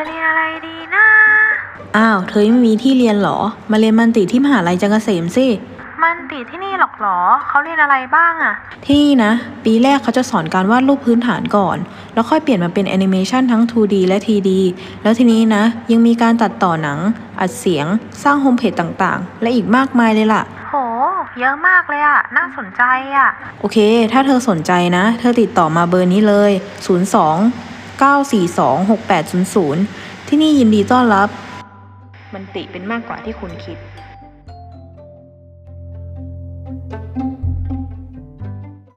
อะไรดีนะ อ้าว เธอยังไม่มีที่เรียนเหรอ มาเรียน multi ที่มหาลัยจันทรเกษมสิ multi ที่นี่หรอกเหรอ เขาเรียนอะไรบ้างอะที่นี่นะ ปีแรกเขาจะสอนการวาดรูปพื้นฐานก่อน แล้วค่อยเปลี่ยนมาเป็นแอนิเมชันทั้ง 2D และ 3D แล้วทีนี้นะ ยังมีการตัดต่อหนัง อัดเสียง สร้างโฮมเพจต่างๆ และอีกมากมายเลยล่ะโห เยอะมากเลยอะน่าสนใจอะโอเค ถ้าเธอสนใจนะ เธอติดต่อมาเบอร์นี้เลย 02 942 6800 ที่นี่ยินดีต้อนรับ มันติเป็นมากกว่าที่คุณคิด